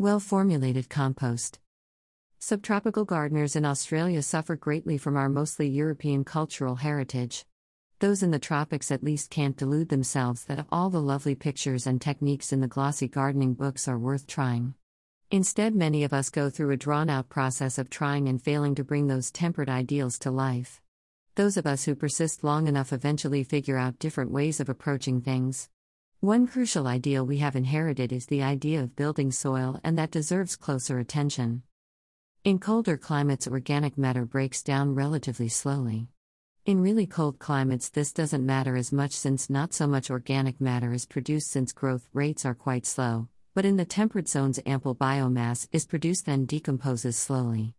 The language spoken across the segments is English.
Well formulated compost. Subtropical gardeners in Australia suffer greatly from our mostly European cultural heritage. Those in the tropics at least can't delude themselves that all the lovely pictures and techniques in the glossy gardening books are worth trying. Instead, many of us go through a drawn out process of trying and failing to bring those temperate ideals to life. Those of us who persist long enough eventually figure out different ways of approaching things. One crucial ideal we have inherited is the idea of building soil, and that deserves closer attention. In colder climates, organic matter breaks down relatively slowly. In really cold climates, this doesn't matter as much since not so much organic matter is produced since growth rates are quite slow, but in the temperate zones, ample biomass is produced then decomposes slowly.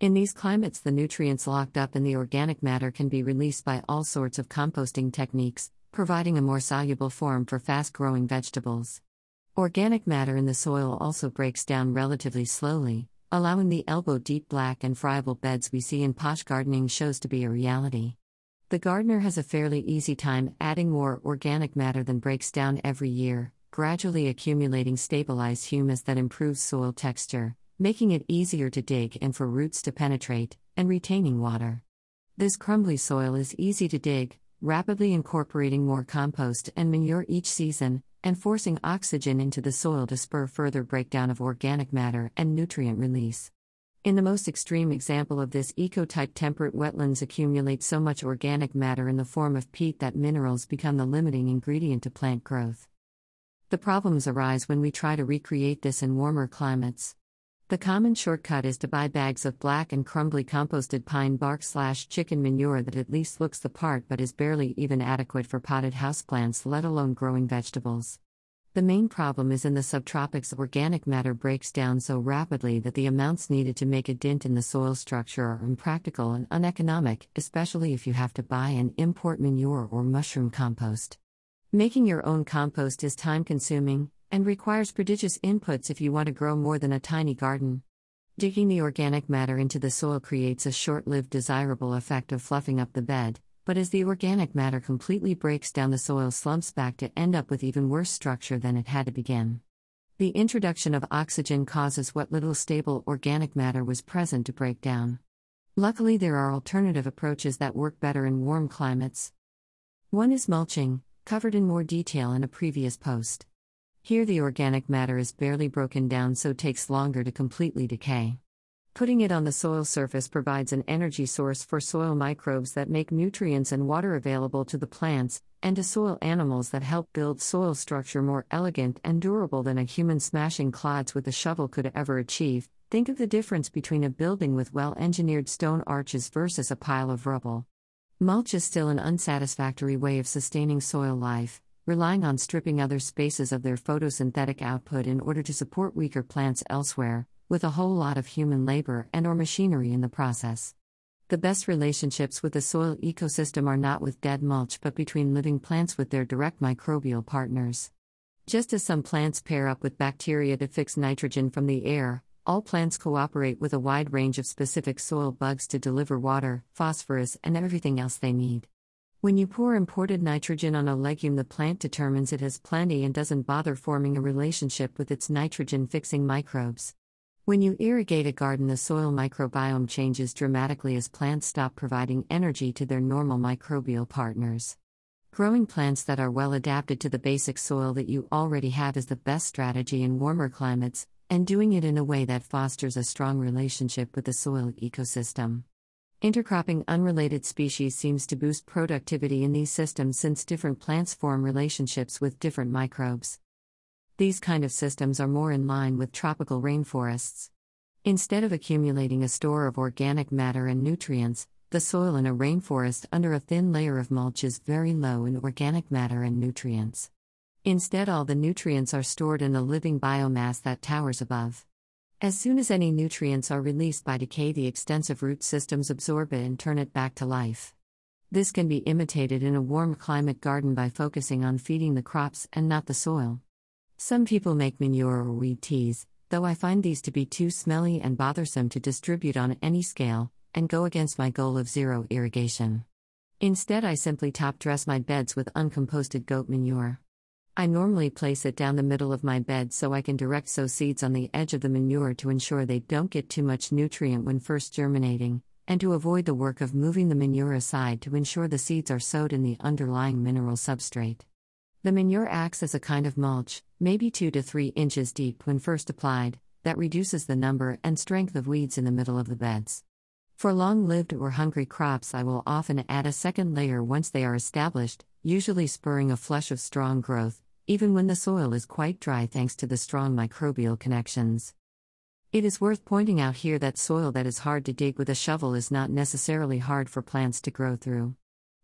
In these climates, the nutrients locked up in the organic matter can be released by all sorts of composting techniques, providing a more soluble form for fast growing vegetables. Organic matter in the soil also breaks down relatively slowly, allowing the elbow deep black and friable beds we see in posh gardening shows to be a reality. The gardener has a fairly easy time adding more organic matter than breaks down every year, gradually accumulating stabilized humus that improves soil texture, making it easier to dig and for roots to penetrate, and retaining water. This crumbly soil is easy to dig, rapidly incorporating more compost and manure each season, and forcing oxygen into the soil to spur further breakdown of organic matter and nutrient release. In the most extreme example of this ecotype, temperate wetlands accumulate so much organic matter in the form of peat that minerals become the limiting ingredient to plant growth. The problems arise when we try to recreate this in warmer climates. The common shortcut is to buy bags of black and crumbly composted pine bark slash chicken manure that at least looks the part but is barely even adequate for potted houseplants, let alone growing vegetables. The main problem is in the subtropics, organic matter breaks down so rapidly that the amounts needed to make a dent in the soil structure are impractical and uneconomic, especially if you have to buy and import manure or mushroom compost. Making your own compost is time consuming, and requires prodigious inputs if you want to grow more than a tiny garden. Digging the organic matter into the soil creates a short lived desirable effect of fluffing up the bed, but as the organic matter completely breaks down, the soil slumps back to end up with even worse structure than it had to begin. The introduction of oxygen causes what little stable organic matter was present to break down. Luckily, there are alternative approaches that work better in warm climates. One is mulching, covered in more detail in a previous post. Here, the organic matter is barely broken down, so takes longer to completely decay. Putting it on the soil surface provides an energy source for soil microbes that make nutrients and water available to the plants, and to soil animals that help build soil structure more elegant and durable than a human smashing clods with a shovel could ever achieve. Think of the difference between a building with well engineered stone arches versus a pile of rubble. Mulch is still an unsatisfactory way of sustaining soil life, relying on stripping other spaces of their photosynthetic output in order to support weaker plants elsewhere, with a whole lot of human labor and or machinery in the process. The best relationships with the soil ecosystem are not with dead mulch but between living plants with their direct microbial partners. Just as some plants pair up with bacteria to fix nitrogen from the air, all plants cooperate with a wide range of specific soil bugs to deliver water, phosphorus, and everything else they need. When you pour imported nitrogen on a legume, the plant determines it has plenty and doesn't bother forming a relationship with its nitrogen fixing microbes. When you irrigate a garden, the soil microbiome changes dramatically as plants stop providing energy to their normal microbial partners. Growing plants that are well adapted to the basic soil that you already have is the best strategy in warmer climates, and doing it in a way that fosters a strong relationship with the soil ecosystem. Intercropping unrelated species seems to boost productivity in these systems since different plants form relationships with different microbes. These kind of systems are more in line with tropical rainforests. Instead of accumulating a store of organic matter and nutrients, the soil in a rainforest under a thin layer of mulch is very low in organic matter and nutrients. Instead, all the nutrients are stored in the living biomass that towers above. As soon as any nutrients are released by decay, the extensive root systems absorb it and turn it back to life. This can be imitated in a warm climate garden by focusing on feeding the crops and not the soil. Some people make manure or weed teas, though I find these to be too smelly and bothersome to distribute on any scale, and go against my goal of zero irrigation. Instead, I simply top dress my beds with uncomposted goat manure. I normally place it down the middle of my bed so I can direct sow seeds on the edge of the manure to ensure they don't get too much nutrient when first germinating, and to avoid the work of moving the manure aside to ensure the seeds are sowed in the underlying mineral substrate. The manure acts as a kind of mulch, maybe 2 to 3 inches deep when first applied, that reduces the number and strength of weeds in the middle of the beds. For long lived or hungry crops, I will often add a second layer once they are established, usually spurring a flush of strong growth, even when the soil is quite dry thanks to the strong microbial connections. It is worth pointing out here that soil that is hard to dig with a shovel is not necessarily hard for plants to grow through.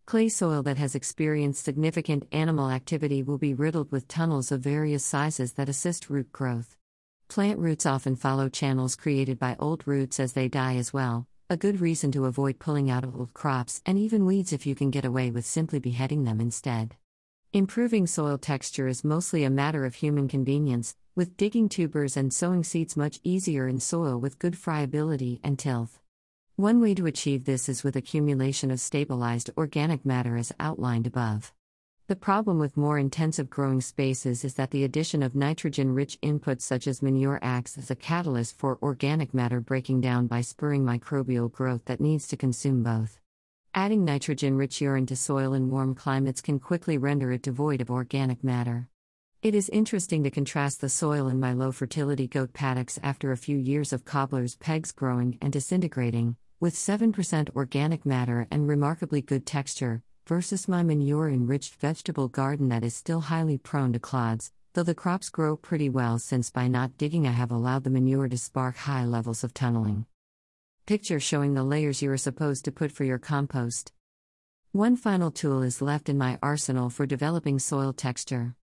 Clay soil that has experienced significant animal activity will be riddled with tunnels of various sizes that assist root growth. Plant roots often follow channels created by old roots as they die as well, a good reason to avoid pulling out old crops and even weeds if you can get away with simply beheading them instead. Improving soil texture is mostly a matter of human convenience, with digging tubers and sowing seeds much easier in soil with good friability and tilth. One way to achieve this is with accumulation of stabilized organic matter as outlined above. The problem with more intensive growing spaces is that the addition of nitrogen rich inputs such as manure acts as a catalyst for organic matter breaking down by spurring microbial growth that needs to consume both. Adding nitrogen rich urine to soil in warm climates can quickly render it devoid of organic matter. It is interesting to contrast the soil in my low fertility goat paddocks after a few years of cobbler's pegs growing and disintegrating, with 7% organic matter and remarkably good texture, versus my manure enriched vegetable garden that is still highly prone to clods, though the crops grow pretty well since by not digging I have allowed the manure to spark high levels of tunneling. Picture showing the layers you are supposed to put for your compost. One final tool is left in my arsenal for developing soil texture.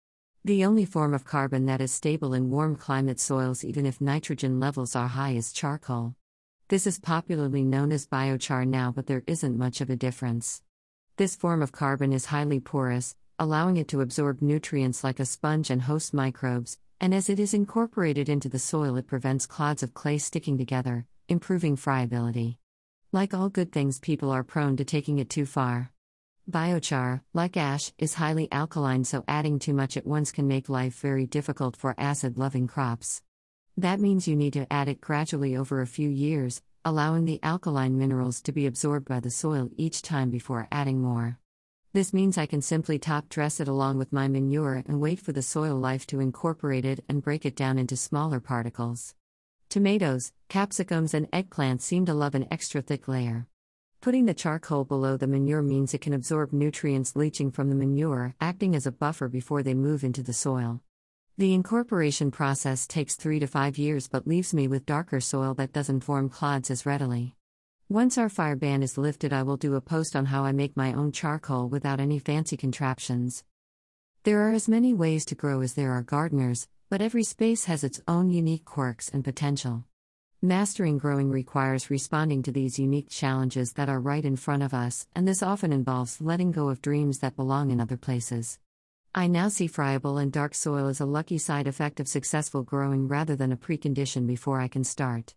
The only form of carbon that is stable in warm climate soils, even if nitrogen levels are high, is charcoal. This is popularly known as biochar now, but there isn't much of a difference. This form of carbon is highly porous, allowing it to absorb nutrients like a sponge and host microbes, and as it is incorporated into the soil, it prevents clods of clay sticking together, improving friability. Like all good things, people are prone to taking it too far. Biochar, like ash, is highly alkaline, so adding too much at once can make life very difficult for acid loving crops. That means you need to add it gradually over a few years, allowing the alkaline minerals to be absorbed by the soil each time before adding more. This means I can simply top dress it along with my manure and wait for the soil life to incorporate it and break it down into smaller particles. Tomatoes, capsicums, and eggplants seem to love an extra thick layer. Putting the charcoal below the manure means it can absorb nutrients leaching from the manure, acting as a buffer before they move into the soil. The incorporation process takes three to five years but leaves me with darker soil that doesn't form clods as readily. Once our fire ban is lifted, I will do a post on how I make my own charcoal without any fancy contraptions. There are as many ways to grow as there are gardeners, but every space has its own unique quirks and potential. Mastering growing requires responding to these unique challenges that are right in front of us, and this often involves letting go of dreams that belong in other places. I now see friable and dark soil as a lucky side effect of successful growing rather than a precondition before I can start.